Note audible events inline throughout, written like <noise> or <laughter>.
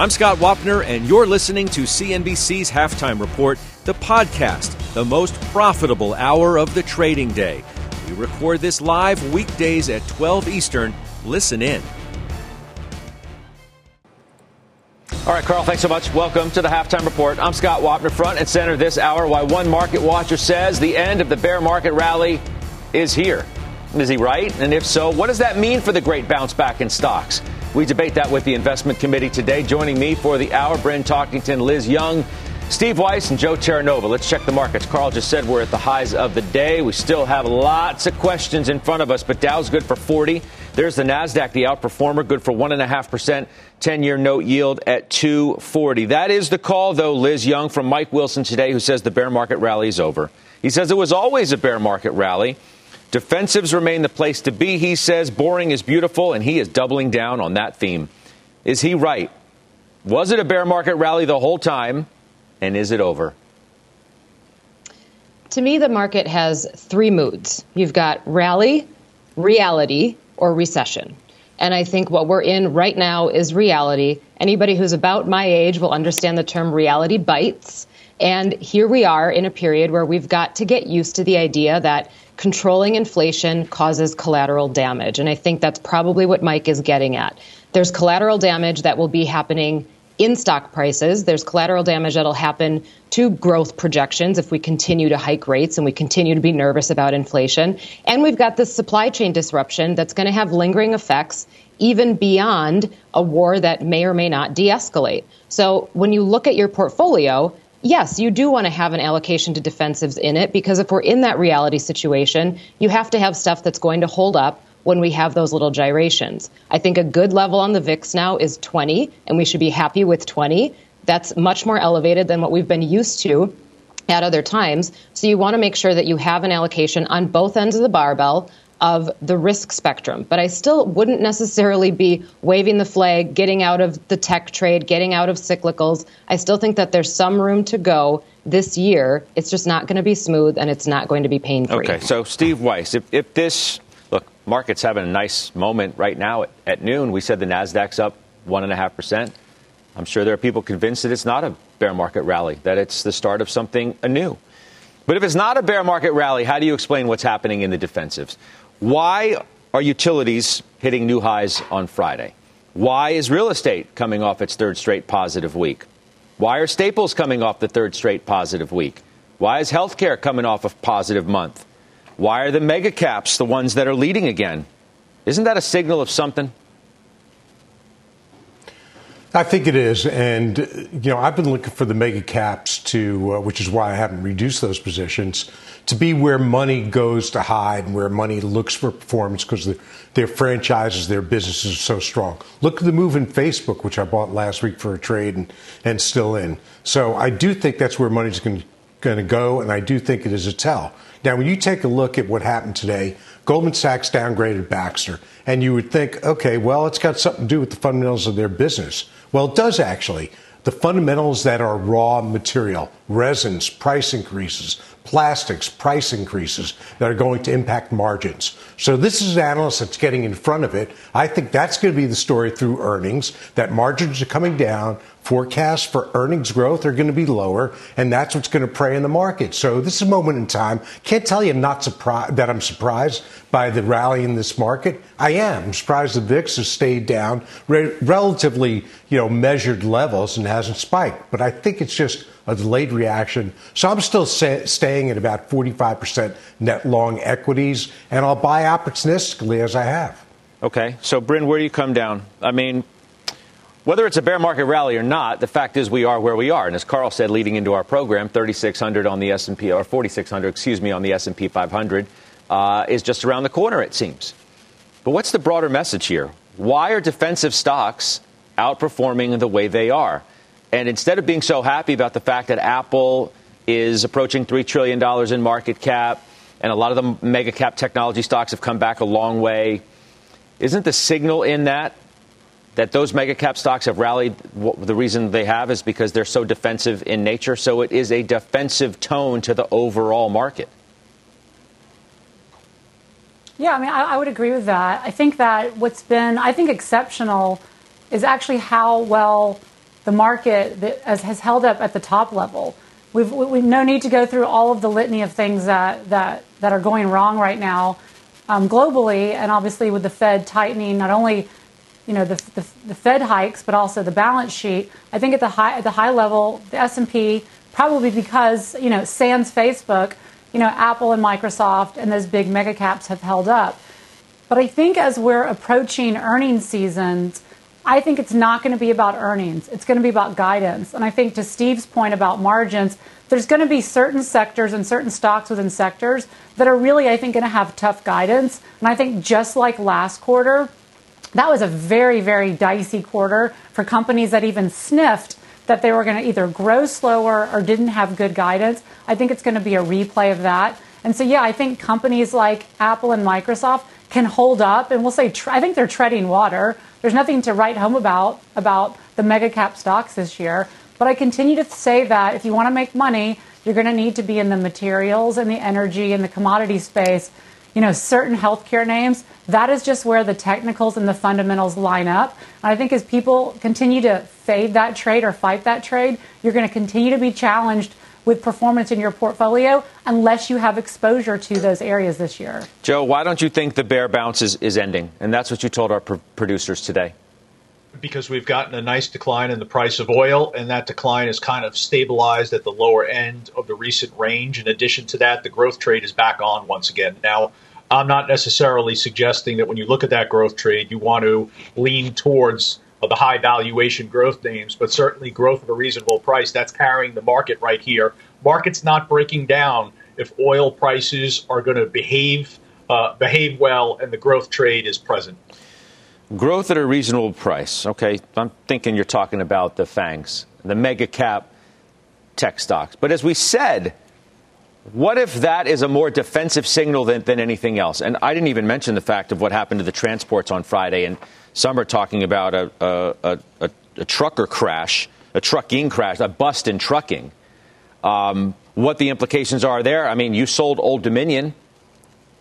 I'm Scott Wapner, and you're listening to CNBC's Halftime Report, the podcast, the most profitable hour of the trading day. We record this live weekdays at 12 Eastern. Listen in. All right, Carl, thanks so much. Welcome to the Halftime Report. I'm Scott Wapner, front and center this hour. Why one market watcher says the end of the bear market rally is here. Is he right? And if so, what does that mean for the great bounce back in stocks? We debate that with the investment committee today. Joining me for the hour, Bryn Talkington, Liz Young, Steve Weiss, and Joe Terranova. Let's check the markets. Carl just said we're at the highs of the day. We still have lots of questions in front of us, but Dow's good for 40. There's the NASDAQ, the outperformer, good for 1.5%, 10 year note yield at 240. That is the call, though, Liz Young from Mike Wilson today, who says the bear market rally is over. He says it was always a bear market rally. Defensives remain the place to be, he says. Boring is beautiful, and he is doubling down on that theme. Is he right? Was it a bear market rally the whole time? And is it over? To me, the market has three moods you've got rally, reality, or recession. And I think what we're in right now is reality. Anybody who's about my age will understand the term reality bites. And here we are in a period where we've got to get used to the idea that controlling inflation causes collateral damage. And I think that's probably what Mike is getting at. There's collateral damage that will be happening in stock prices. There's collateral damage that'll happen to growth projections if we continue to hike rates and we continue to be nervous about inflation. And we've got this supply chain disruption that's going to have lingering effects even beyond a war that may or may not de escalate. So when you look at your portfolio, yes, you do want to have an allocation to defensives in it because if we're in that reality situation, you have to have stuff that's going to hold up when we have those little gyrations. I think a good level on the VIX now is 20, and we should be happy with 20. That's much more elevated than what we've been used to at other times. So you want to make sure that you have an allocation on both ends of the barbell of the risk spectrum. But I still wouldn't necessarily be waving the flag, getting out of the tech trade, getting out of cyclicals. I still think that there's some room to go this year. It's just not going to be smooth and it's not going to be pain free. Okay, so Steve Weiss, if, if this, look, market's having a nice moment right now at, at noon. We said the NASDAQ's up 1.5%. I'm sure there are people convinced that it's not a bear market rally, that it's the start of something anew. But if it's not a bear market rally, how do you explain what's happening in the defensives? Why are utilities hitting new highs on Friday? Why is real estate coming off its third straight positive week? Why are staples coming off the third straight positive week? Why is healthcare coming off a positive month? Why are the mega caps the ones that are leading again? Isn't that a signal of something? I think it is, and you know I've been looking for the mega caps to, uh, which is why I haven't reduced those positions, to be where money goes to hide and where money looks for performance because the, their franchises, their businesses are so strong. Look at the move in Facebook, which I bought last week for a trade and, and still in. So I do think that's where money's going to go, and I do think it is a tell. Now, when you take a look at what happened today, Goldman Sachs downgraded Baxter, and you would think, okay, well, it's got something to do with the fundamentals of their business. Well, it does actually. The fundamentals that are raw material, resins, price increases, plastics, price increases that are going to impact margins. So this is an analyst that's getting in front of it. I think that's going to be the story through earnings, that margins are coming down, forecasts for earnings growth are going to be lower, and that's what's going to prey in the market. So this is a moment in time. Can't tell you not surprised that I'm surprised by the rally in this market. I am I'm surprised the VIX has stayed down re- relatively, you know, measured levels and hasn't spiked. But I think it's just a delayed reaction. So I'm still say, staying at about 45% net long equities, and I'll buy opportunistically as I have. Okay. So, Bryn, where do you come down? I mean, whether it's a bear market rally or not, the fact is we are where we are. And as Carl said, leading into our program, 3,600 on the S&P, or 4,600, excuse me, on the S&P 500 uh, is just around the corner, it seems. But what's the broader message here? Why are defensive stocks outperforming the way they are. And instead of being so happy about the fact that Apple is approaching $3 trillion in market cap, and a lot of the mega cap technology stocks have come back a long way, isn't the signal in that that those mega cap stocks have rallied? The reason they have is because they're so defensive in nature. So it is a defensive tone to the overall market. Yeah, I mean, I, I would agree with that. I think that what's been, I think, exceptional is actually how well the market has, has held up at the top level. We've, we've no need to go through all of the litany of things that, that, that are going wrong right now um, globally, and obviously with the Fed tightening not only you know the, the, the, Fed hikes, but also the balance sheet. I think at the high at the high level, the S and P probably because you know sans Facebook, you know Apple and Microsoft and those big mega caps have held up. But I think as we're approaching earnings seasons, I think it's not going to be about earnings. It's going to be about guidance. And I think to Steve's point about margins, there's going to be certain sectors and certain stocks within sectors that are really, I think, going to have tough guidance. And I think just like last quarter, that was a very, very dicey quarter for companies that even sniffed that they were going to either grow slower or didn't have good guidance. I think it's going to be a replay of that. And so, yeah, I think companies like Apple and Microsoft can hold up, and we'll say, I think they're treading water. There's nothing to write home about about the mega cap stocks this year. But I continue to say that if you want to make money, you're going to need to be in the materials and the energy and the commodity space. You know, certain healthcare names, that is just where the technicals and the fundamentals line up. And I think as people continue to fade that trade or fight that trade, you're going to continue to be challenged with performance in your portfolio unless you have exposure to those areas this year. Joe, why don't you think the bear bounce is, is ending? And that's what you told our pr- producers today. Because we've gotten a nice decline in the price of oil, and that decline is kind of stabilized at the lower end of the recent range. In addition to that, the growth trade is back on once again. Now, I'm not necessarily suggesting that when you look at that growth trade, you want to lean towards the high valuation growth names, but certainly growth at a reasonable price. That's carrying the market right here. Market's not breaking down if oil prices are going to behave uh, behave well and the growth trade is present. Growth at a reasonable price. Okay, I'm thinking you're talking about the FANGs, the mega cap tech stocks. But as we said, what if that is a more defensive signal than, than anything else? And I didn't even mention the fact of what happened to the transports on Friday. And some are talking about a, a, a, a trucker crash, a trucking crash, a bust in trucking. Um, what the implications are there? I mean, you sold Old Dominion.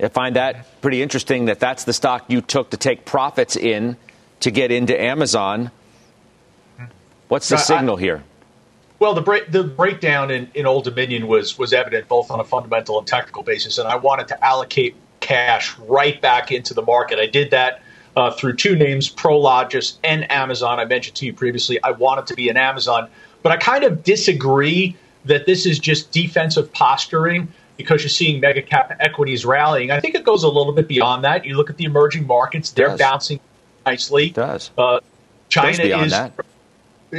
I find that pretty interesting that that's the stock you took to take profits in to get into Amazon. What's the uh, signal I, here? Well, the break, the breakdown in, in Old Dominion was was evident both on a fundamental and technical basis, and I wanted to allocate cash right back into the market. I did that uh, through two names, Prologis and Amazon. I mentioned to you previously, I wanted to be in Amazon, but I kind of disagree that this is just defensive posturing because you're seeing mega cap equities rallying. I think it goes a little bit beyond that. You look at the emerging markets; they're bouncing nicely. It does uh, China is that.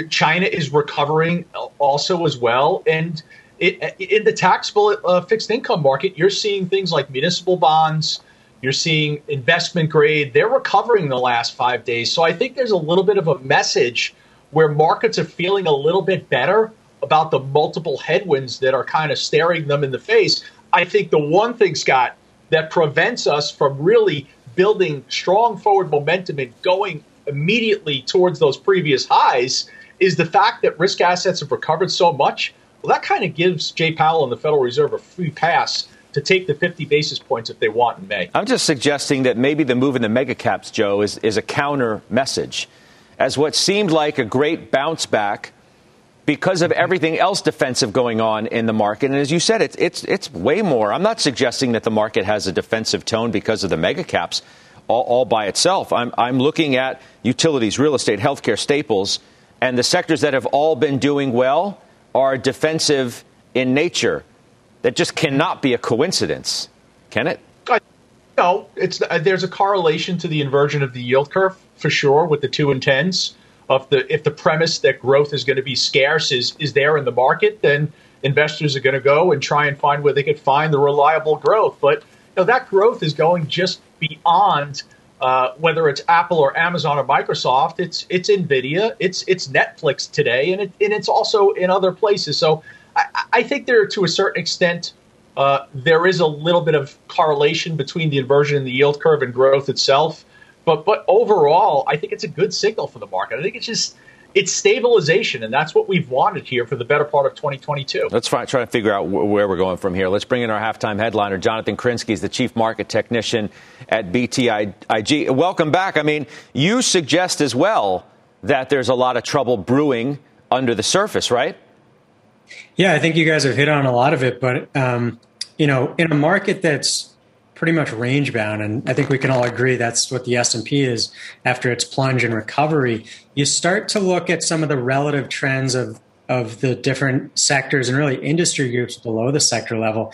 China is recovering also as well, and it, in the taxable uh, fixed income market, you're seeing things like municipal bonds you're seeing investment grade. They're recovering the last five days. So I think there's a little bit of a message where markets are feeling a little bit better about the multiple headwinds that are kind of staring them in the face. I think the one thing, Scott, that prevents us from really building strong forward momentum and going immediately towards those previous highs is the fact that risk assets have recovered so much. Well, that kind of gives Jay Powell and the Federal Reserve a free pass to take the 50 basis points if they want in May. I'm just suggesting that maybe the move in the mega caps, Joe, is, is a counter message. As what seemed like a great bounce back because of everything else defensive going on in the market. And as you said, it's, it's, it's way more. I'm not suggesting that the market has a defensive tone because of the mega caps all, all by itself. I'm, I'm looking at utilities, real estate, healthcare, staples, and the sectors that have all been doing well are defensive in nature. That just cannot be a coincidence, can it? no, it's uh, there's a correlation to the inversion of the yield curve for sure with the two and tens. Of the if the premise that growth is going to be scarce is is there in the market, then investors are going to go and try and find where they could find the reliable growth. But you know, that growth is going just beyond Uh, whether it's Apple or Amazon or Microsoft, it's it's Nvidia, it's it's Netflix today, and it, and it's also in other places. So I, I think there, to a certain extent, uh, there is a little bit of correlation between the inversion in the yield curve and growth itself. But but overall, I think it's a good signal for the market. I think it's just it's stabilization, and that's what we've wanted here for the better part of 2022. Let's try, try to figure out where we're going from here. Let's bring in our halftime headliner, Jonathan Krinsky, is the chief market technician at BTIG. Welcome back. I mean, you suggest as well that there's a lot of trouble brewing under the surface, right? Yeah, I think you guys have hit on a lot of it, but um, you know, in a market that's pretty much range bound and i think we can all agree that's what the s&p is after its plunge and recovery you start to look at some of the relative trends of of the different sectors and really industry groups below the sector level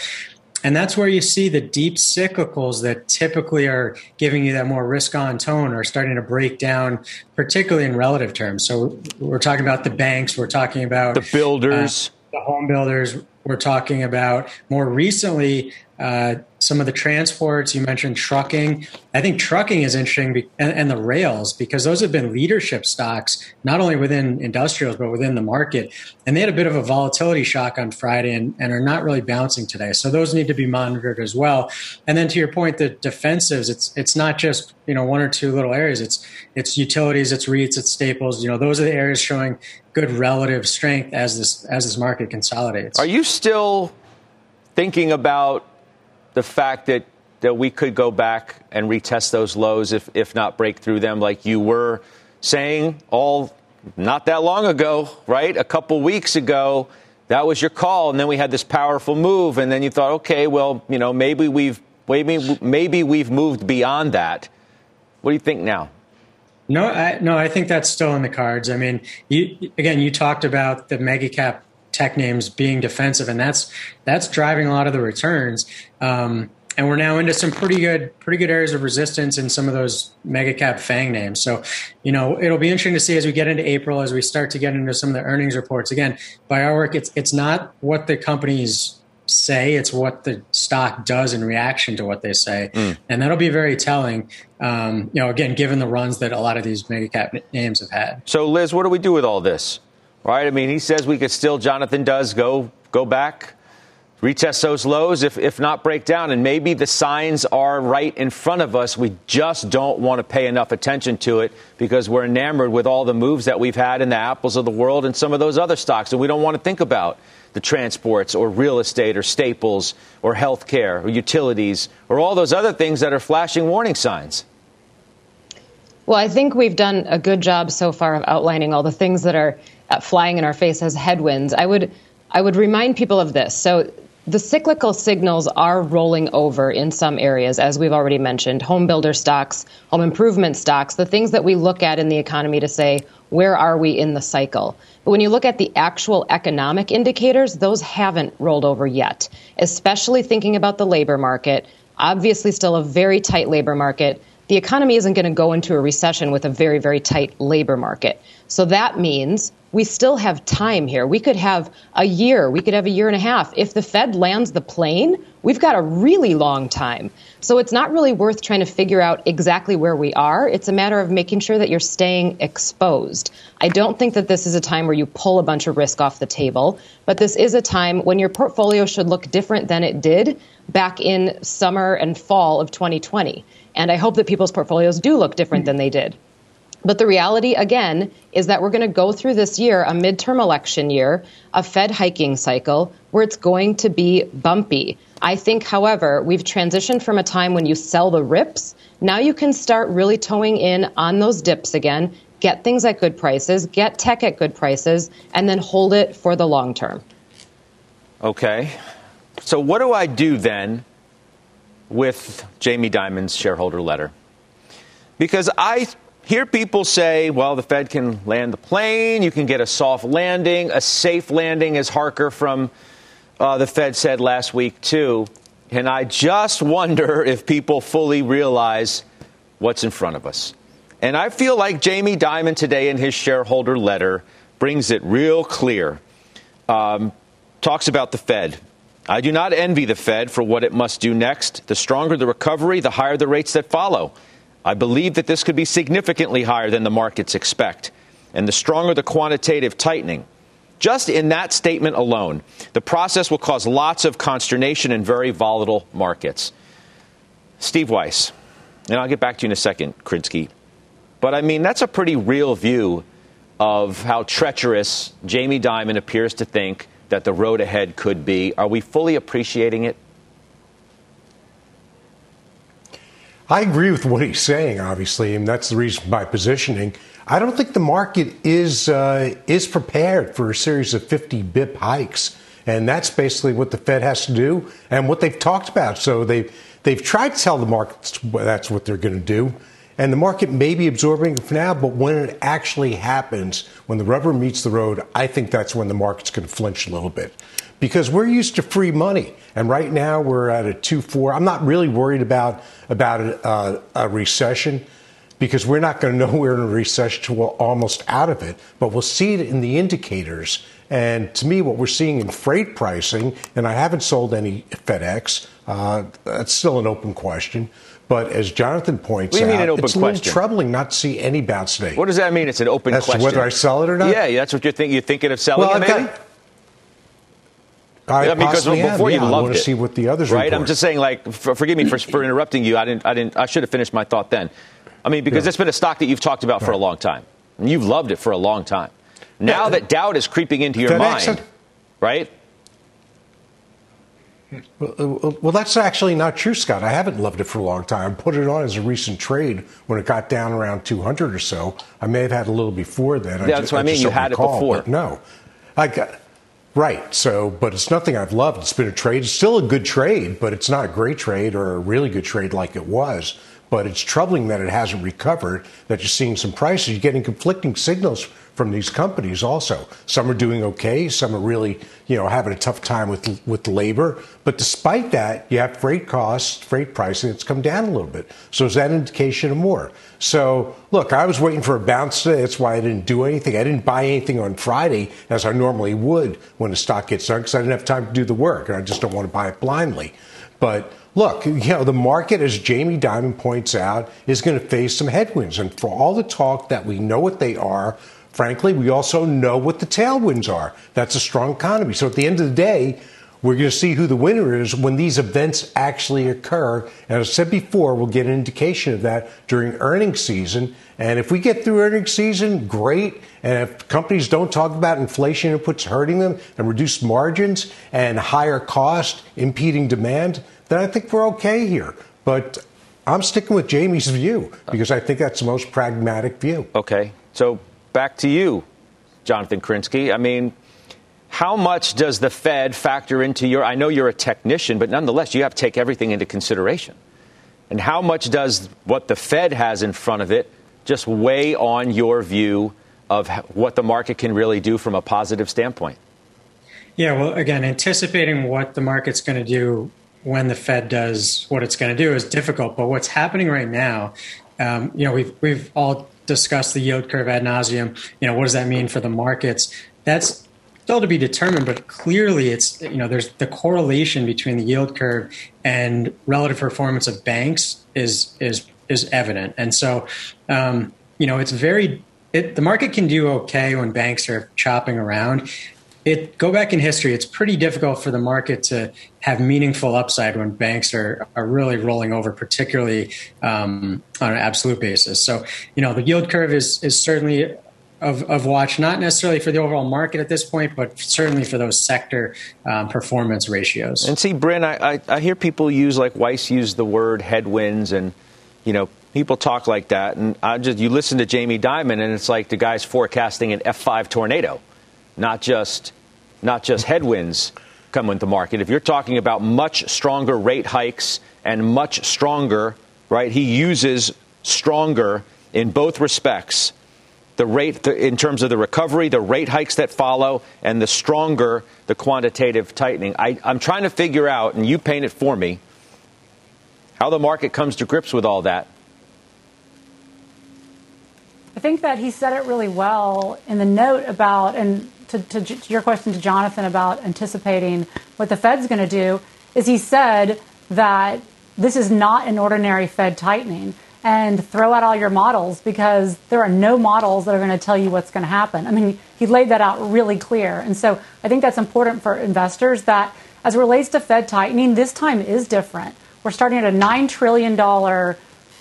and that's where you see the deep cyclicals that typically are giving you that more risk on tone are starting to break down, particularly in relative terms. So we're talking about the banks, we're talking about the builders, uh, the home builders, we're talking about more recently uh, some of the transports you mentioned trucking. I think trucking is interesting be- and, and, the rails because those have been leadership stocks not only within industrials but within the market. And they had a bit of a volatility shock on friday and, and are not really bouncing today. So those need to be monitored as well. And then to your point the defensives it's it's not just you know one or two little areas. It's it's utilities it's REITs it's staples. You know those are the areas showing good relative strength as this as this market consolidates. Are you still thinking about the fact that that we could go back and retest those lows if if not break through them like you were saying all not that long ago, right? A couple weeks ago, that was your call and then we had this powerful move and then you thought, "Okay, well, you know, maybe we've maybe maybe we've moved beyond that." What do you think now? No, I, no, I think that's still in the cards. I mean, you, again, you talked about the mega cap tech names being defensive, and that's that's driving a lot of the returns. Um, and we're now into some pretty good pretty good areas of resistance in some of those mega cap fang names. So, you know, it'll be interesting to see as we get into April, as we start to get into some of the earnings reports. Again, by our work, it's it's not what the companies say; it's what the stock does in reaction to what they say, mm. and that'll be very telling. Um, you know, again, given the runs that a lot of these mega cap names have had. So, Liz, what do we do with all this? Right? I mean, he says we could still, Jonathan does, go, go back, retest those lows, if, if not break down. And maybe the signs are right in front of us. We just don't want to pay enough attention to it because we're enamored with all the moves that we've had in the apples of the world and some of those other stocks. And we don't want to think about the transports or real estate or staples or healthcare or utilities or all those other things that are flashing warning signs. Well, I think we've done a good job so far of outlining all the things that are Uh, flying in our face as headwinds. I would I would remind people of this. So the cyclical signals are rolling over in some areas, as we've already mentioned home builder stocks, home improvement stocks, the things that we look at in the economy to say, where are we in the cycle? But when you look at the actual economic indicators, those haven't rolled over yet, especially thinking about the labor market. Obviously, still a very tight labor market. The economy isn't going to go into a recession with a very, very tight labor market. So that means we still have time here. We could have a year, we could have a year and a half. If the Fed lands the plane, we've got a really long time. So it's not really worth trying to figure out exactly where we are. It's a matter of making sure that you're staying exposed. I don't think that this is a time where you pull a bunch of risk off the table, but this is a time when your portfolio should look different than it did back in summer and fall of 2020. And I hope that people's portfolios do look different than they did. But the reality, again, is that we're going to go through this year, a midterm election year, a Fed hiking cycle, where it's going to be bumpy. I think, however, we've transitioned from a time when you sell the rips. Now you can start really towing in on those dips again, get things at good prices, get tech at good prices, and then hold it for the long term. Okay. So, what do I do then with Jamie Dimon's shareholder letter? Because I hear people say, well, the Fed can land the plane, you can get a soft landing, a safe landing, as Harker from uh, the Fed said last week, too. And I just <laughs> wonder if people fully realize what's in front of us. And I feel like Jamie Dimon today in his shareholder letter brings it real clear. Um, talks about the Fed. I do not envy the Fed for what it must do next. The stronger the recovery, the higher the rates that follow. I believe that this could be significantly higher than the markets expect. And the stronger the quantitative tightening, just in that statement alone, the process will cause lots of consternation in very volatile markets. Steve Weiss, and I'll get back to you in a second, Krinsky. But I mean, that's a pretty real view of how treacherous Jamie Dimon appears to think that the road ahead could be. Are we fully appreciating it? I agree with what he's saying, obviously, and that's the reason my positioning. I don't think the market is uh, is prepared for a series of 50 bip hikes, and that's basically what the Fed has to do and what they've talked about. So they they've tried to tell the markets that's what they're going to do, and the market may be absorbing it for now. But when it actually happens, when the rubber meets the road, I think that's when the market's going to flinch a little bit because we're used to free money, and right now we're at a two four. I'm not really worried about about a, uh, a recession because we're not going <laughs> to know we're in a recession until we're almost out of it, but we'll see it in the indicators. And to me, what we're seeing in freight pricing, and I haven't sold any FedEx, uh, that's still an open question. But as Jonathan points out, it's question? a little troubling not to see any bounce today. What does that mean? It's an open As question. whether I sell it or not? Yeah, that's what you're thinking. You're thinking of selling well, it, maybe? Got, I yeah, because before am. you yeah, loved I want to it, see what the others right. report. I'm just saying, like, for, forgive me for, for interrupting you. I didn't. I didn't. I should have finished my thought then. I mean, because Yeah. it's been a stock that you've talked about for a long time. And you've loved it for a long time. Now Yeah. that doubt is creeping into your FedEx- mind, right? Well, uh, well, that's actually not true, Scott. I haven't loved it for a long time. I put it on as a recent trade when it got down around 200 or so. I may have had a little before then. Yeah, that's what I mean. You had it recall, before. No, I got right. So, but it's nothing I've loved. It's been a trade. It's still a good trade, but it's not a great trade or a really good trade like it was. But it's troubling that it hasn't recovered. That you're seeing some prices. You're getting conflicting signals from these companies also. Some are doing okay, some are really, you know, having a tough time with with labor. But despite that, you have freight costs, freight pricing it's come down a little bit. So is that an indication of more? So look, I was waiting for a bounce today. That's why I didn't do anything. I didn't buy anything on Friday as I normally would when the stock gets done because I didn't have time to do the work and I just don't want to buy it blindly. But look, you know, the market, as Jamie Dimon points out, is going to face some headwinds. And for all the talk that we know what they are, frankly, we also know what the tailwinds are. That's a strong economy. So at the end of the day, we're going to see who the winner is when these events actually occur. And as I said before, we'll get an indication of that during earnings season. And if we get through earnings season, great. And if companies don't talk about inflation inputs hurting them and reduced margins and higher cost impeding demand, then I think we're okay here. But I'm sticking with Jamie's view because I think that's the most pragmatic view. Okay. So back to you, Jonathan Krinsky. I mean, how much does the Fed factor into your? I know you're a technician, but nonetheless, you have to take everything into consideration. And how much does what the Fed has in front of it just weigh on your view of what the market can really do from a positive standpoint? Yeah, well, again, anticipating what the market's going to do when the Fed does what it's going to do is difficult. But what's happening right now, um, you know, we've we've all discussed the yield curve ad nauseum. You know, what does that mean for the markets? That's still to be determined, but clearly, it's you know, there's the correlation between the yield curve and relative performance of banks is is is evident, and so um, you know, it's very. It, the market can do okay when banks are chopping around it go back in history it's pretty difficult for the market to have meaningful upside when banks are, are really rolling over particularly um, on an absolute basis so you know the yield curve is is certainly of, of watch not necessarily for the overall market at this point but certainly for those sector um, performance ratios And see, Bryn, I, I, I hear people use like Weiss use the word headwinds, and you know people talk like that. And I just you listen to Jamie Dimon, and it's like the guy's forecasting an F5 tornado, not just not just headwinds come into the market. If you're talking about much stronger rate hikes and much stronger, right? He uses stronger in both respects. The rate, in terms of the recovery, the rate hikes that follow, and the stronger the quantitative tightening. I, I'm trying to figure out, and you paint it for me, how the market comes to grips with all that. I think that he said it really well in the note about, and to, to, your question to Jonathan about anticipating what the Fed's going to do, is he said that this is not an ordinary Fed tightening. and throw out all your models because there are no models that are going to tell you what's going to happen. I mean, he laid that out really clear. And so I think that's important for investors that as it relates to Fed tightening, this time is different. We're starting at a $9 trillion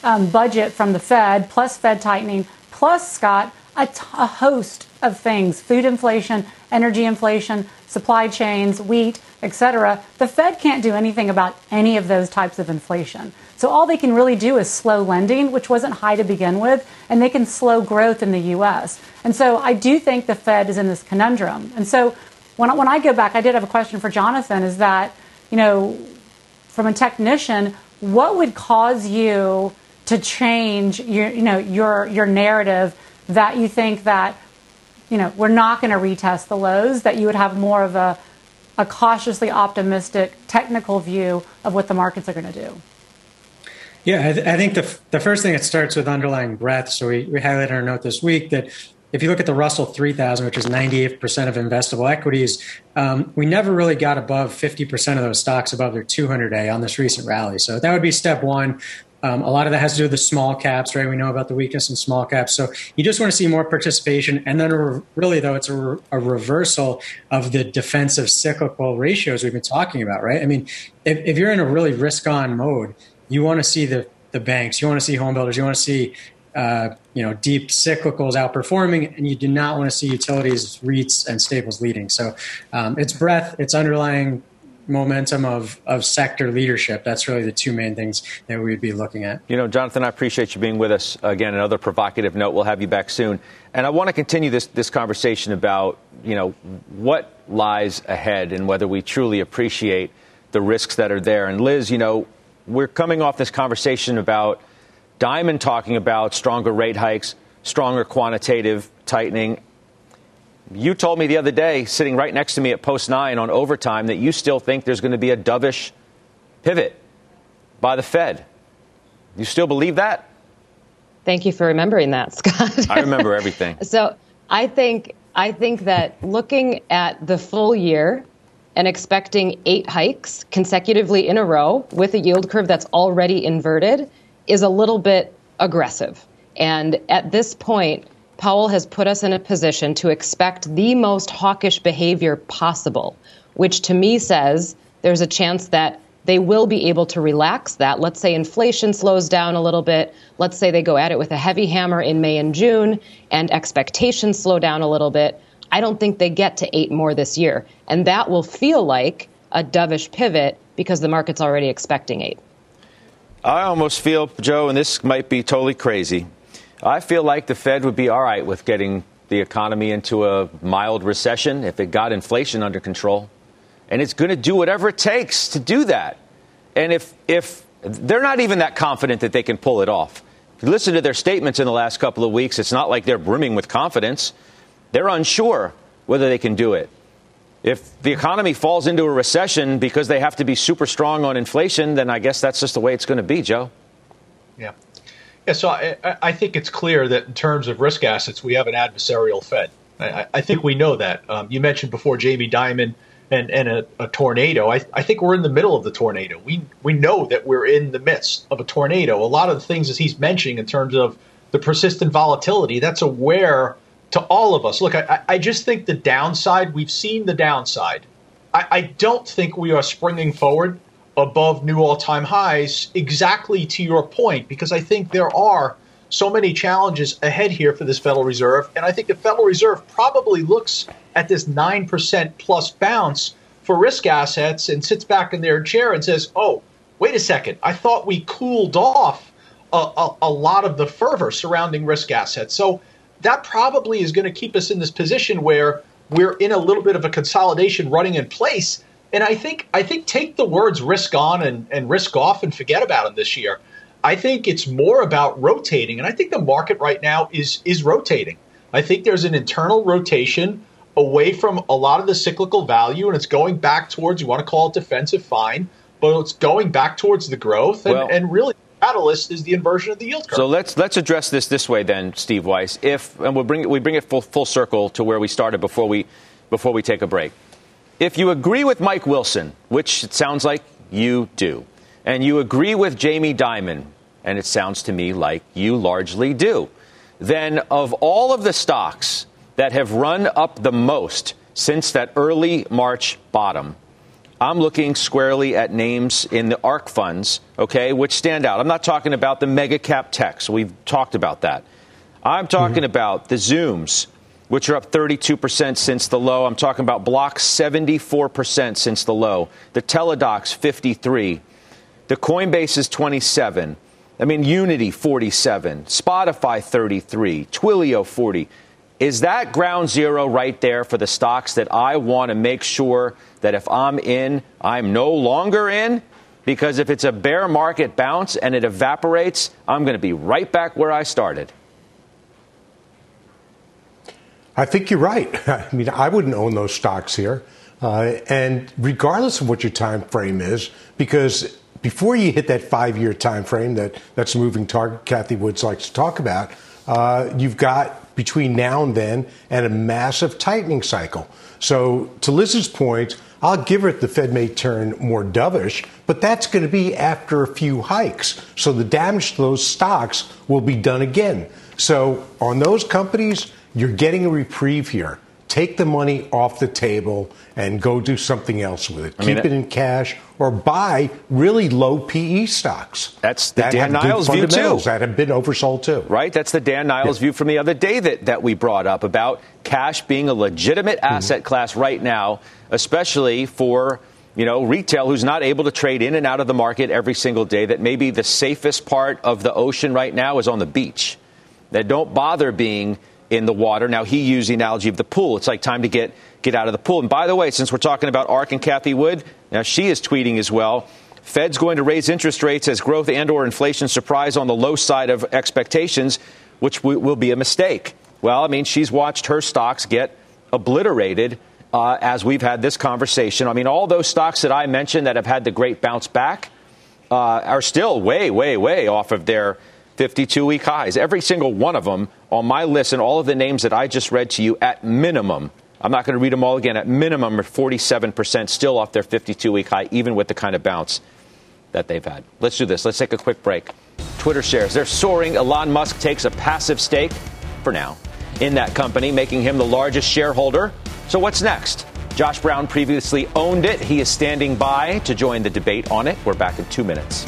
um, budget from the Fed, plus Fed tightening, plus, Scott, a, t- a host of things food inflation, energy inflation, supply chains, wheat, etc. The Fed can't do anything about any of those types of inflation. So all they can really do is slow lending, which wasn't high to begin with, and they can slow growth in the U.S. And so I do think the Fed is in this conundrum. And so when I, when I go back, I did have a question for Jonathan. Is that you know, from a technician, what would cause you to change your you know your your narrative that you think that you know we're not going to retest the lows, that you would have more of a a cautiously optimistic technical view of what the markets are going to do. Yeah, I, th- I think the, the first thing it starts with underlying breadth. So we, we highlighted our note this week that if you look at the Russell 3000, which is 98% of investable equities, um, we never really got above 50% of those stocks above their 200 day on this recent rally. So that would be step one. Um, a lot of that has to do with the small caps, right? We know about the weakness in small caps. So you just want to see more participation. And then, re- really, though, it's a, re- a, reversal of the defensive cyclical ratios we've been talking about, right? I mean, if, if you're in a really risk on mode, you want to see the, the banks, you want to see home builders, you want to see uh, you know deep cyclicals outperforming, and you do not want to see utilities, REITs, and staples leading. So um, it's breadth, it's underlying momentum of, of sector leadership. That's really the two main things that we would be looking at. You know, Jonathan, I appreciate you being with us. Again, another provocative note. We'll have you back soon. And I want to continue this, this conversation about, you know, what lies ahead and whether we truly appreciate the risks that are there. And Liz, you know, we're coming off this conversation about Dimon talking about stronger rate hikes, stronger quantitative tightening. You told me the other day, sitting right next to me at Post 9 on overtime, that you still think there's going to be a dovish pivot by the Fed. You still believe that? Thank you for remembering that, Scott. I remember everything. <laughs> so I think I think that looking at the full year and expecting eight hikes consecutively in a row with a yield curve that's already inverted is a little bit aggressive. And at this point, Powell has put us in a position to expect the most hawkish behavior possible, which to me says there's a chance that they will be able to relax that. Let's say inflation slows down a little bit. Let's say they go at it with a heavy hammer in May and June and expectations slow down a little bit. I don't think they get to eight more this year. And that will feel like a dovish pivot because the market's already expecting eight. I almost feel, Joe, and this might be totally crazy. I feel like the Fed would be all right with getting the economy into a mild recession if it got inflation under control. And it's going to do whatever it takes to do that. And if, if they're not even that confident that they can pull it off, if you listen to their statements in the last couple of weeks, it's not like they're brimming with confidence. They're unsure whether they can do it. If the economy falls into a recession because they have to be super strong on inflation, then I guess that's just the way it's going to be, Joe. Yeah. Yeah, so I, I think it's clear that in terms of risk assets, we have an adversarial Fed. I, I think we know that. Um, you mentioned before Jamie Dimon and, and a, a tornado. I, I, think we're in the middle of the tornado. We we know that we're in the midst of a tornado. A lot of the things that he's mentioning in terms of the persistent volatility, that's aware to all of us. Look, I, I just think the downside, we've seen the downside. I, I don't think we are springing forward above new all time highs exactly to your point, because I think there are so many challenges ahead here for this Federal Reserve. And I think the Federal Reserve probably looks at this 9% plus bounce for risk assets and sits back in their chair and says, oh, wait a second, I thought we cooled off a, a, a lot of the fervor surrounding risk assets. So that probably is going to keep us in this position where we're in a little bit of a consolidation running in place. And I think I think take the words risk on and, and risk off and forget about them this year. I think it's more about rotating, and I think the market right now is is rotating. I think there's an internal rotation away from a lot of the cyclical value, and it's going back towards you want to call it defensive, fine, but it's going back towards the growth and, well, and really catalyst is the inversion of the yield curve. So let's let's address this this way then, Steve Weiss. If and we'll bring it, we bring it full, full circle to where we started before we before we take a break. If you agree with Mike Wilson, which it sounds like you do, and you agree with Jamie Dimon, and it sounds to me like you largely do, then of all of the stocks that have run up the most since that early March bottom, I'm looking squarely at names in the ARK funds, okay, which stand out. I'm not talking about the mega cap techs. We've talked about that. I'm talking mm-hmm. about the Zooms, which are up 32% since the low. I'm talking about Block 74% since the low. The Teladocs 53. The Coinbase is 27. I mean, Unity 47, Spotify 33, Twilio 40. Is that ground zero right there for the stocks that I want to make sure that if I'm in, I'm no longer in? Because if it's a bear market bounce and it evaporates, I'm going to be right back where I started. I think you're right. <laughs> I mean, I wouldn't own those stocks here. Uh, and regardless of what your time frame is, because before you hit that five-year time frame that that's a moving target, Cathie Woods likes to talk about, uh, you've got between now and then and a massive tightening cycle. So to Liz's point, I'll give it the Fed may turn more dovish, but that's going to be after a few hikes. So the damage to those stocks will be done again. So on those companies, you're getting a reprieve here. Take the money off the table and go do something else with it. I mean, Keep it in cash or buy really low PE stocks. That's the that Dan Niles view too. That have been oversold too. Right. That's the Dan Niles yeah. view from the other day that, that we brought up about cash being a legitimate mm-hmm. asset mm-hmm. class right now, especially for you know, retail who's not able to trade in and out of the market every single day, that maybe the safest part of the ocean right now is on the beach. That don't bother being in the water. Now, he used the analogy of the pool. It's like time to get, get out of the pool. And by the way, since we're talking about ARK and Cathie Wood, now she is tweeting as well. Fed's going to raise interest rates as growth and or inflation surprise on the low side of expectations, which w- will be a mistake. Well, I mean, she's watched her stocks get obliterated uh, as we've had this conversation. I mean, all those stocks that I mentioned that have had the great bounce back uh, are still way, way, way off of their 52 week highs. Every single one of them on my list and all of the names that I just read to you at minimum. I'm not going to read them all again. At minimum, are 47% still off their 52 week high, even with the kind of bounce that they've had. Let's do this. Let's take a quick break. Twitter shares, they're soaring. Elon Musk takes a passive stake for now in that company, making him the largest shareholder. So, what's next? Josh Brown previously owned it. He is standing by to join the debate on it. We're back in two minutes.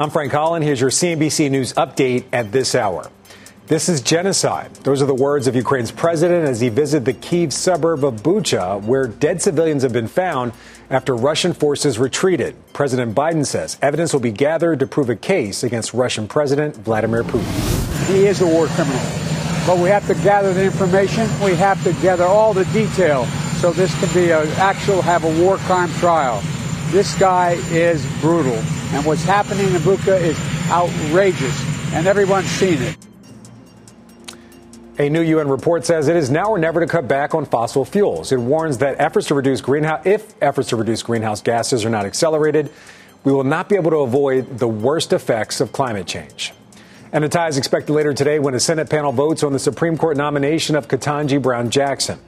I'm Frank Holland. Here's your CNBC News update at this hour. This is genocide. Those are the words of Ukraine's president as he visited the Kiev suburb of Bucha, where dead civilians have been found after Russian forces retreated. President Biden says evidence will be gathered to prove a case against Russian President Vladimir Putin. He is a war criminal, but we have to gather the information. We have to gather all the detail so this can be an actual have a war crime trial. This guy is brutal. And what's happening in Bucha is outrageous. and everyone's seen it. A new UN report says it is now or never to cut back on fossil fuels. It warns that efforts to reduce greenhouse if efforts to reduce greenhouse gases are not accelerated, we will not be able to avoid the worst effects of climate change. And a tie is expected later today when a Senate panel votes on the Supreme Court nomination of Ketanji Brown Jackson.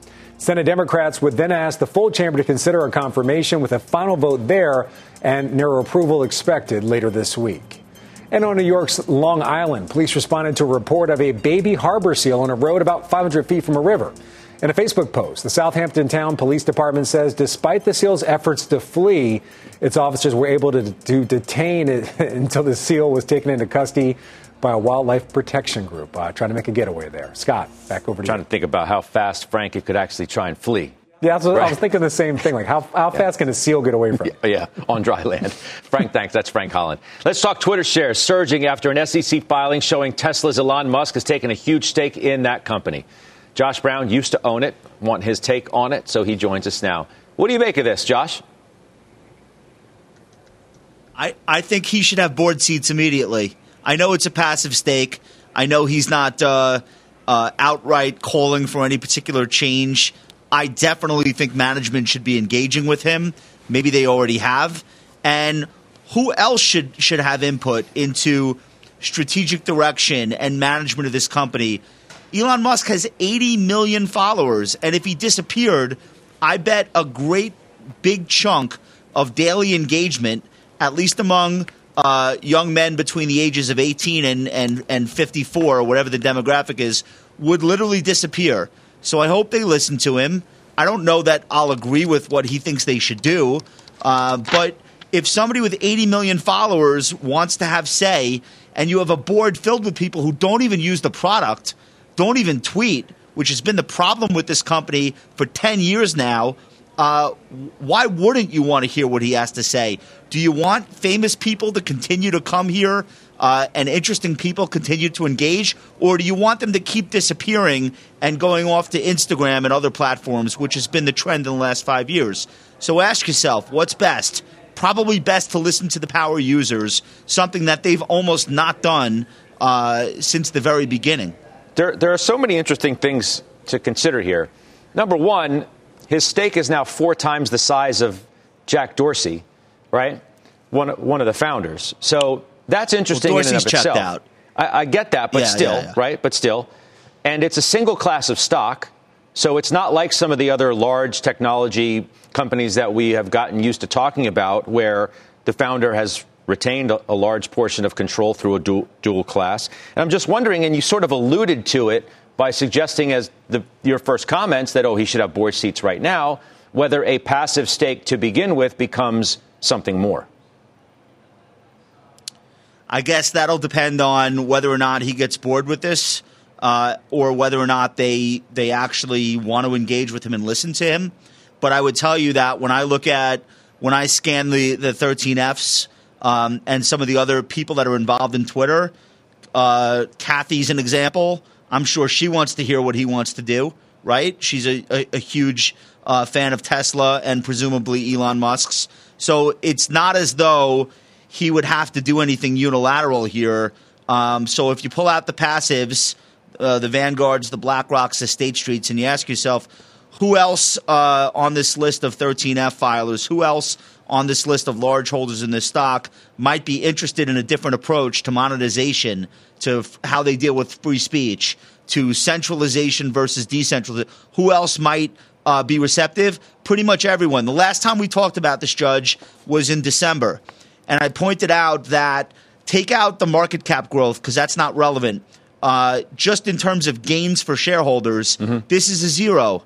Senate Democrats would then ask the full chamber to consider a confirmation with a final vote there and near approval expected later this week. And on New York's Long Island, police responded to a report of a baby harbor seal on a road about 500 feet from a river. In a Facebook post, the Southampton Town Police Department says despite the seal's efforts to flee, its officers were able to, to detain it <laughs> until the seal was taken into custody by a wildlife protection group uh, trying to make a getaway there. Scott, back over to trying you. to think about how fast Frank could actually try and flee. Yeah, right. I was thinking the same thing. Like, how, how fast can a seal get away from? <laughs> Yeah, yeah, on dry land. <laughs> Frank, thanks. That's Frank Holland. Let's talk Twitter shares surging after an SEC filing showing Tesla's Elon Musk has taken a huge stake in that company. Josh Brown used to own it, want his take on it, so he joins us now. What do you make of this, Josh? I, I think he should have board seats immediately. I know it's a passive stake. I know he's not uh, uh, outright calling for any particular change I definitely think management should be engaging with him. Maybe they already have. And who else should should have input into strategic direction and management of this company? Elon Musk has 80 million followers, and if he disappeared, I bet a great big chunk of daily engagement, at least among uh, young men between the ages of 18 and, and, and 54, or whatever the demographic is, would literally disappear. So I hope they listen to him. I don't know that I'll agree with what he thinks they should do, uh, but if somebody with 80 million followers wants to have say, and you have a board filled with people who don't even use the product, don't even tweet, which has been the problem with this company for 10 years now, uh, why wouldn't you want to hear what he has to say? Do you want famous people to continue to come here uh, and interesting people continue to engage, or do you want them to keep disappearing and going off to Instagram and other platforms, which has been the trend in the last five years? So ask yourself, what's best? Probably best to listen to the power users, something that they've almost not done uh, since the very beginning. There, there are so many interesting things to consider here. Number one, his stake is now four times the size of Jack Dorsey, right? One, one of the founders. So that's interesting well, in and of itself. Out. I, I, get that, but yeah, still, yeah, yeah. right? But still. And it's a single class of stock. So it's not like some of the other large technology companies that we have gotten used to talking about, where the founder has retained a, a large portion of control through a dual, dual, class. And I'm just wondering, and you sort of alluded to it by suggesting, as the, your first comments, that, oh, he should have board seats right now, whether a passive stake to begin with becomes something more. I guess that'll depend on whether or not he gets bored with this, uh, or whether or not they they actually want to engage with him and listen to him. But I would tell you that when I look at when I scan the the 13Fs um, and some of the other people that are involved in Twitter, uh, Cathie's an example. I'm sure she wants to hear what he wants to do. Right? She's a, a, a huge uh, fan of Tesla and presumably Elon Musk's. So it's not as though he would have to do anything unilateral here. Um, so if you pull out the passives, uh, the Vanguards, the BlackRocks, the State Streets, and you ask yourself, who else uh, on this list of 13F filers, who else on this list of large holders in this stock might be interested in a different approach to monetization, to f- how they deal with free speech, to centralization versus decentralization? Who else might uh, be receptive? Pretty much everyone. The last time we talked about this, Judge, was in December and I pointed out that take out the market cap growth because that's not relevant. Uh, just in terms of gains for shareholders, mm-hmm. this is a zero.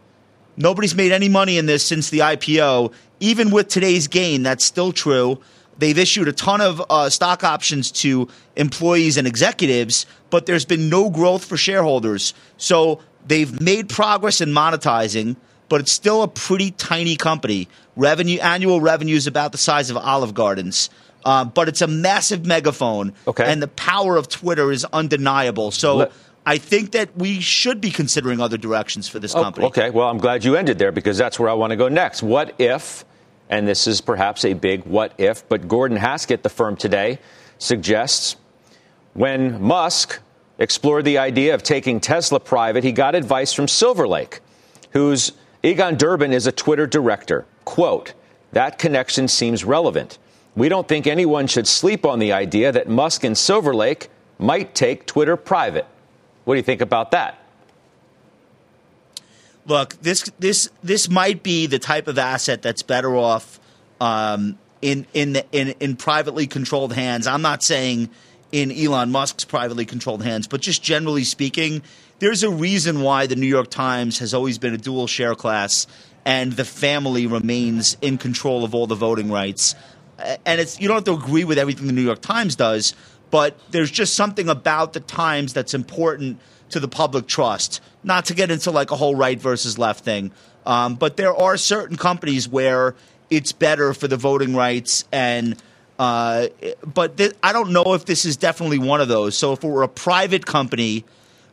Nobody's made any money in this since the IPO. Even with today's gain, that's still true. They've issued a ton of uh, stock options to employees and executives, but there's been no growth for shareholders. So they've made progress in monetizing, but it's still a pretty tiny company. Revenue annual revenue is about the size of Olive Gardens. Uh, but it's a massive megaphone, okay. and the power of Twitter is undeniable. So. Let- I think that we should be considering other directions for this oh, company. Okay, well, I'm glad you ended there because that's where I want to go next. What if, and this is perhaps a big what if, but Gordon Haskett, the firm today, suggests When Musk explored the idea of taking Tesla private, he got advice from Silver Lake, whose Egon Durban is a Twitter director. Quote, that connection seems relevant. We don't think anyone should sleep on the idea that Musk and Silver Lake might take Twitter private. What do you think about that? Look, this this this might be the type of asset that's better off um, in in, the, in in privately controlled hands. I'm not saying in Elon Musk's privately controlled hands, but just generally speaking, there's a reason why the New York Times has always been a dual share class, and the family remains in control of all the voting rights. And it's you don't have to agree with everything the New York Times does, but there's just something about the Times that's important to the public trust. Not to get into like a whole right versus left thing, um, but there are certain companies where it's better for the voting rights and. Uh, but th- I don't know if this is definitely one of those. So if it were a private company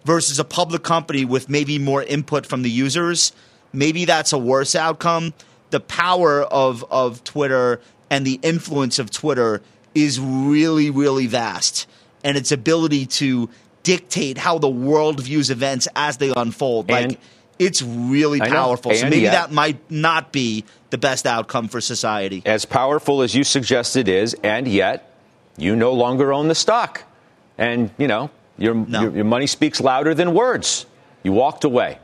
versus a public company with maybe more input from the users, maybe that's a worse outcome. The power of of Twitter and the influence of Twitter is really, really vast, and its ability to dictate how the world views events as they unfold. And, like it's really powerful. So maybe that might not be the best outcome for society. As powerful as you suggest it is, and yet you no longer own the stock. And, you know, your, no. your, your money speaks louder than words. You walked away.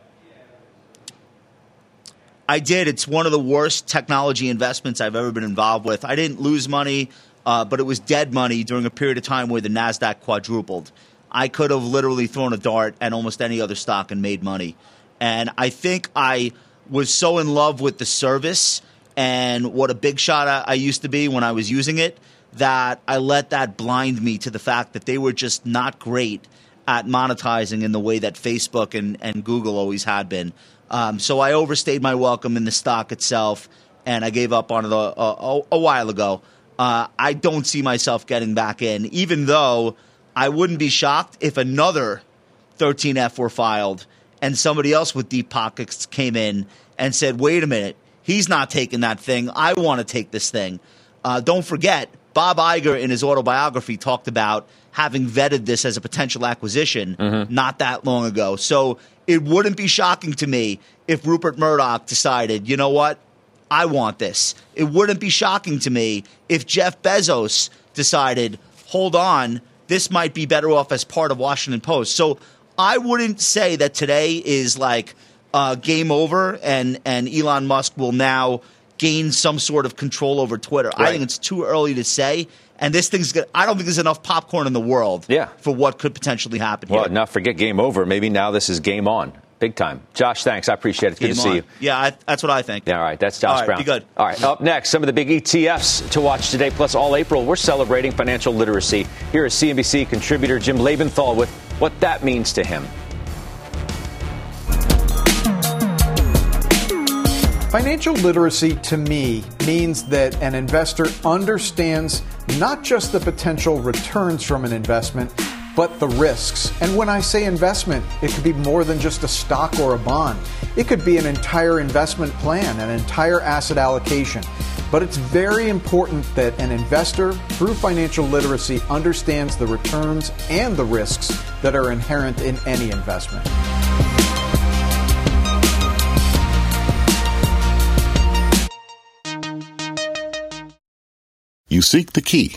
I did. It's one of the worst technology investments I've ever been involved with. I didn't lose money, uh, but it was dead money during a period of time where the NASDAQ quadrupled. I could have literally thrown a dart at almost any other stock and made money. And I think I was so in love with the service and what a big shot I, I used to be when I was using it that I let that blind me to the fact that they were just not great at monetizing in the way that Facebook and, and Google always had been. Um, so I overstayed my welcome in the stock itself, and I gave up on it a, a, a while ago. Uh, I don't see myself getting back in, even though – I wouldn't be shocked if another 13F were filed and somebody else with deep pockets came in and said, wait a minute, he's not taking that thing. I want to take this thing. Uh, don't forget, Bob Iger in his autobiography talked about having vetted this as a potential acquisition mm-hmm. not that long ago. So it wouldn't be shocking to me if Rupert Murdoch decided, you know what? I want this. It wouldn't be shocking to me if Jeff Bezos decided, hold on, this might be better off as part of Washington Post. So I wouldn't say that today is like uh, game over and, and Elon Musk will now gain some sort of control over Twitter. Right. I think it's too early to say. And this thing's good. I don't think there's enough popcorn in the world yeah. for what could potentially happen here. well, here. not forget game over. Maybe now this is game on. Big time. Josh, thanks. I appreciate it. Good to on. see you. Yeah, I, that's what I think. Yeah, all right. That's Josh all right, Brown. Be good. All right. Up next, some of the big ETFs to watch today, plus all April. We're celebrating financial literacy. Here is CNBC contributor Jim Lebenthal with what that means to him. Financial literacy to me means that an investor understands not just the potential returns from an investment but the risks. And when I say investment, it could be more than just a stock or a bond. It could be an entire investment plan, an entire asset allocation. But it's very important that an investor, through financial literacy, understands the returns and the risks that are inherent in any investment. You seek the key.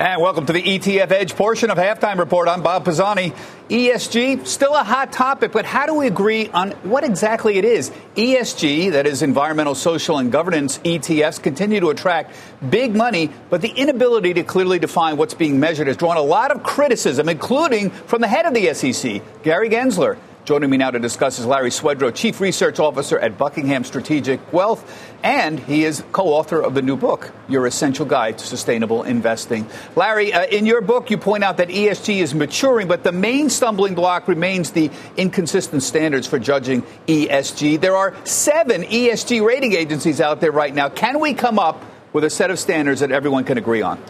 And welcome to the ETF Edge portion of Halftime Report. I'm Bob Pisani. ESG, still a hot topic, but how do we agree on what exactly it is? ESG, that is environmental, social, and governance ETFs, continue to attract big money, but the inability to clearly define what's being measured has drawn a lot of criticism, including from the head of the SEC, Gary Gensler. Joining me now to discuss is Larry Swedroe, Chief Research Officer at Buckingham Strategic Wealth, and he is co author of the new book, Your Essential Guide to Sustainable Investing. Larry, uh, in your book, you point out that ESG is maturing, but the main stumbling block remains the inconsistent standards for judging ESG. There are seven ESG rating agencies out there right now. Can we come up with a set of standards that everyone can agree on?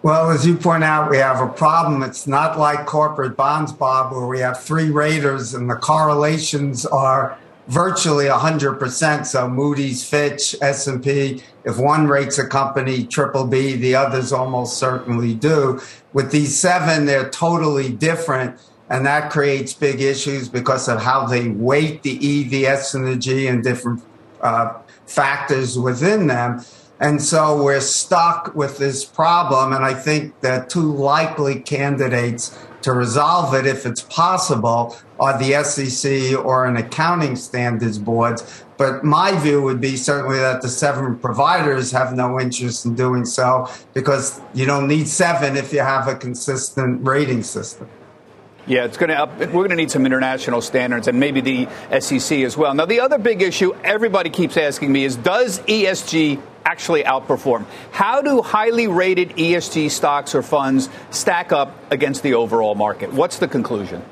Well, as you point out, we have a problem. It's not like corporate bonds, Bob, where we have three raters and the correlations are virtually 100%. So Moody's, Fitch, S&P, if one rates a company triple B, the others almost certainly do. With these seven, they're totally different. And that creates big issues because of how they weight the E, the S, and the G and different uh, factors within them. And so we're stuck with this problem. And I think the two likely candidates to resolve it, if it's possible, are the SEC or an accounting standards boards. But my view would be certainly that the seven providers have no interest in doing so because you don't need seven if you have a consistent rating system. Yeah, it's going to up, we're going to need some international standards and maybe the SEC as well. Now, the other big issue everybody keeps asking me is does ESG actually outperform? How do highly rated ESG stocks or funds stack up against the overall market? What's the conclusion?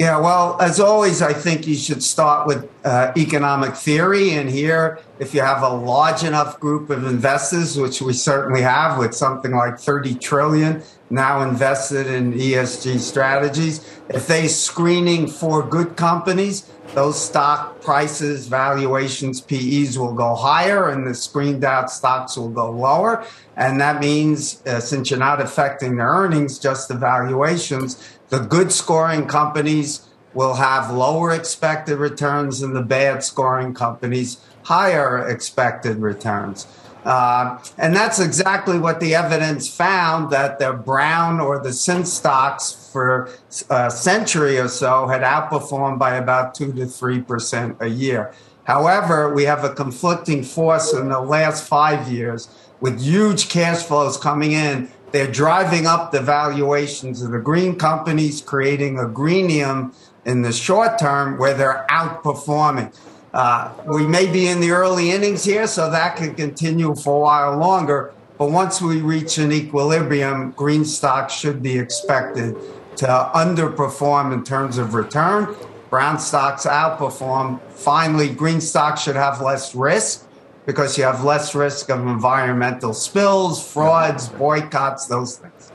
Yeah, well, as always, I think you should start with uh, economic theory. And here, if you have a large enough group of investors, which we certainly have with something like 30 trillion now invested in ESG strategies, if they screening for good companies, those stock prices, valuations, PEs will go higher and the screened out stocks will go lower. And that means uh, since you're not affecting the earnings, just the valuations, the good scoring companies will have lower expected returns and the bad scoring companies, higher expected returns. Uh, and that's exactly what the evidence found that the Brown or the sin stocks for a century or so had outperformed by about 2 to 3% a year. However, we have a conflicting force in the last five years with huge cash flows coming in. They're driving up the valuations of the green companies, creating a greenium in the short term where they're outperforming. Uh, we may be in the early innings here, so that could continue for a while longer. But once we reach an equilibrium, green stocks should be expected to underperform in terms of return. Brown stocks outperform. Finally, green stocks should have less risk because you have less risk of environmental spills, frauds, boycotts, those things.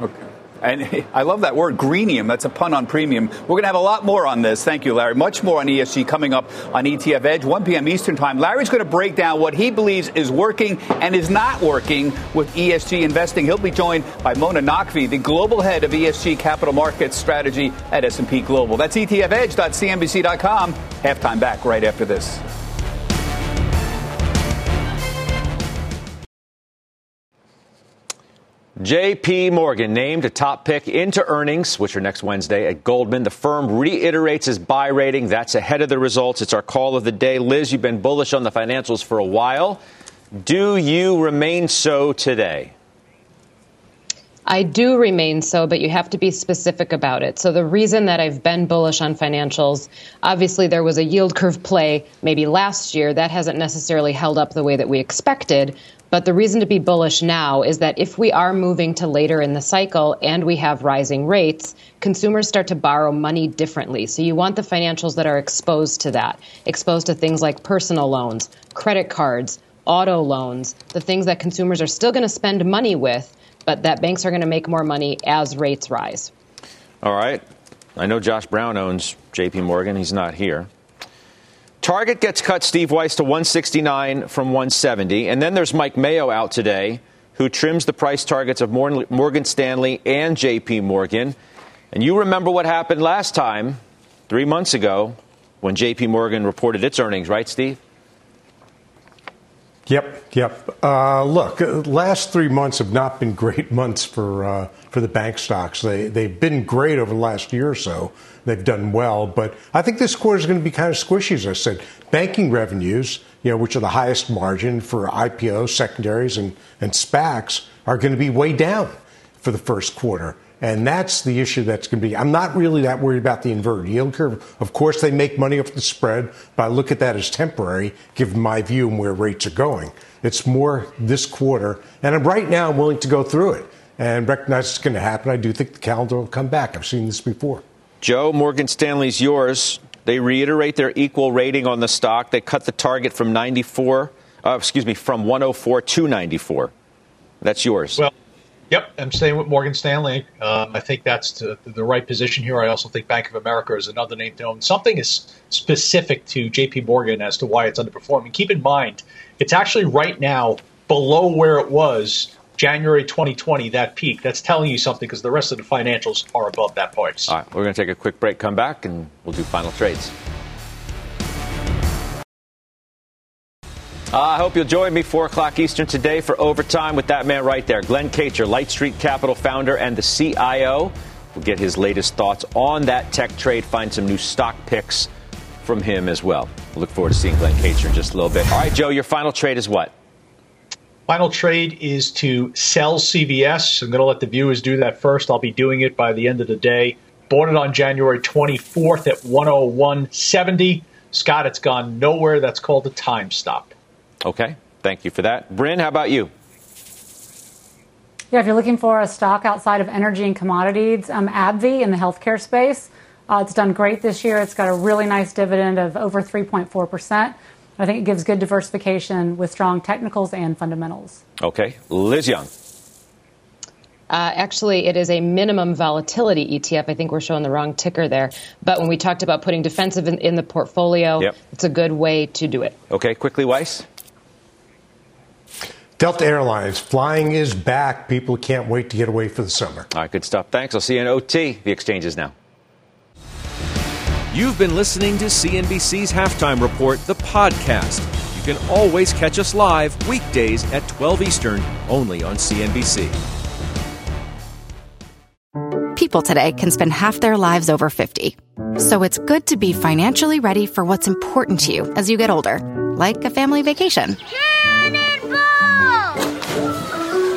Okay. And <laughs> I love that word, greenium. That's a pun on premium. We're going to have a lot more on this. Thank you, Larry. Much more on ESG coming up on ETF Edge, 1 p.m. Eastern Time. Larry's going to break down what he believes is working and is not working with ESG investing. He'll be joined by Mona Naqvi, the global head of ESG capital markets strategy at S&P Global. That's etfedge.cnbc.com. Halftime back right after this. JP Morgan named a top pick into earnings, which are next Wednesday at Goldman. The firm reiterates its buy rating. That's ahead of the results. It's our call of the day. Liz, you've been bullish on the financials for a while. Do you remain so today? I do remain so, but you have to be specific about it. So the reason that I've been bullish on financials, obviously there was a yield curve play maybe last year that hasn't necessarily held up the way that we expected. But the reason to be bullish now is that if we are moving to later in the cycle and we have rising rates, consumers start to borrow money differently. So you want the financials that are exposed to that, exposed to things like personal loans, credit cards, auto loans, the things that consumers are still going to spend money with, but that banks are going to make more money as rates rise. All right. I know Josh Brown owns JP Morgan. He's not here. Target gets cut Steve Weiss to 169 from 170. And then there's Mike Mayo out today, who trims the price targets of Morgan Stanley and JP Morgan. And you remember what happened last time, three months ago, when JP Morgan reported its earnings, right, Steve? Yep, yep. Uh, look, uh, last three months have not been great months for uh, for the bank stocks. They they've been great over the last year or so. They've done well, but I think this quarter is going to be kind of squishy, as I said. Banking revenues, you know, which are the highest margin for IPOs, secondaries, and and SPACs, are going to be way down for the first quarter. And that's the issue that's going to be. I'm not really that worried about the inverted yield curve. Of course, they make money off the spread, but I look at that as temporary, given my view and where rates are going. It's more this quarter. And I'm right now, I'm willing to go through it and recognize it's going to happen. I do think the calendar will come back. I've seen this before. Joe, Morgan Stanley's yours. They reiterate their equal rating on the stock. They cut the target from 94, uh, excuse me, from 104 to 94. That's yours. Well, Yep, I'm staying with Morgan Stanley. Um, I think that's the, the, right position here. I also think Bank of America is another name to own. Something is specific to JP Morgan as to why it's underperforming. Keep in mind, it's actually right now below where it was January 2020, that peak. That's telling you something because the rest of the financials are above that point. All right, we're going to take a quick break, come back, and we'll do final trades. Uh, I hope you'll join me 4 o'clock Eastern today for overtime with that man right there, Glen Kacher, Light Street Capital founder and the CIO. We'll get his latest thoughts on that tech trade, find some new stock picks from him as well. Look forward to seeing Glen Kacher in just a little bit. All right, Joe, your final trade is what? Final trade is to sell CVS. I'm going to let the viewers do that first. I'll be doing it by the end of the day. Bought it on January 24th at 101.70. Scott, it's gone nowhere. That's called a time stop. Okay. Thank you for that. Bryn, how about you? Yeah, if you're looking for a stock outside of energy and commodities, um, AbbVie in the healthcare space, uh, it's done great this year. It's got a really nice dividend of over 3.4%. I think it gives good diversification with strong technicals and fundamentals. Okay. Liz Young. Uh, actually, it is a minimum volatility ETF. I think we're showing the wrong ticker there. But when we talked about putting defensive in, in the portfolio, yep. it's a good way to do it. Okay, quickly, Weiss. Delta Airlines, flying is back. People can't wait to get away for the summer. All right, good stuff. Thanks. I'll see you in OT, the exchanges now. You've been listening to CNBC's Halftime Report, the podcast. You can always catch us live weekdays at 12 Eastern, only on CNBC. People today can spend half their lives over 50. So it's good to be financially ready for what's important to you as you get older, like a family vacation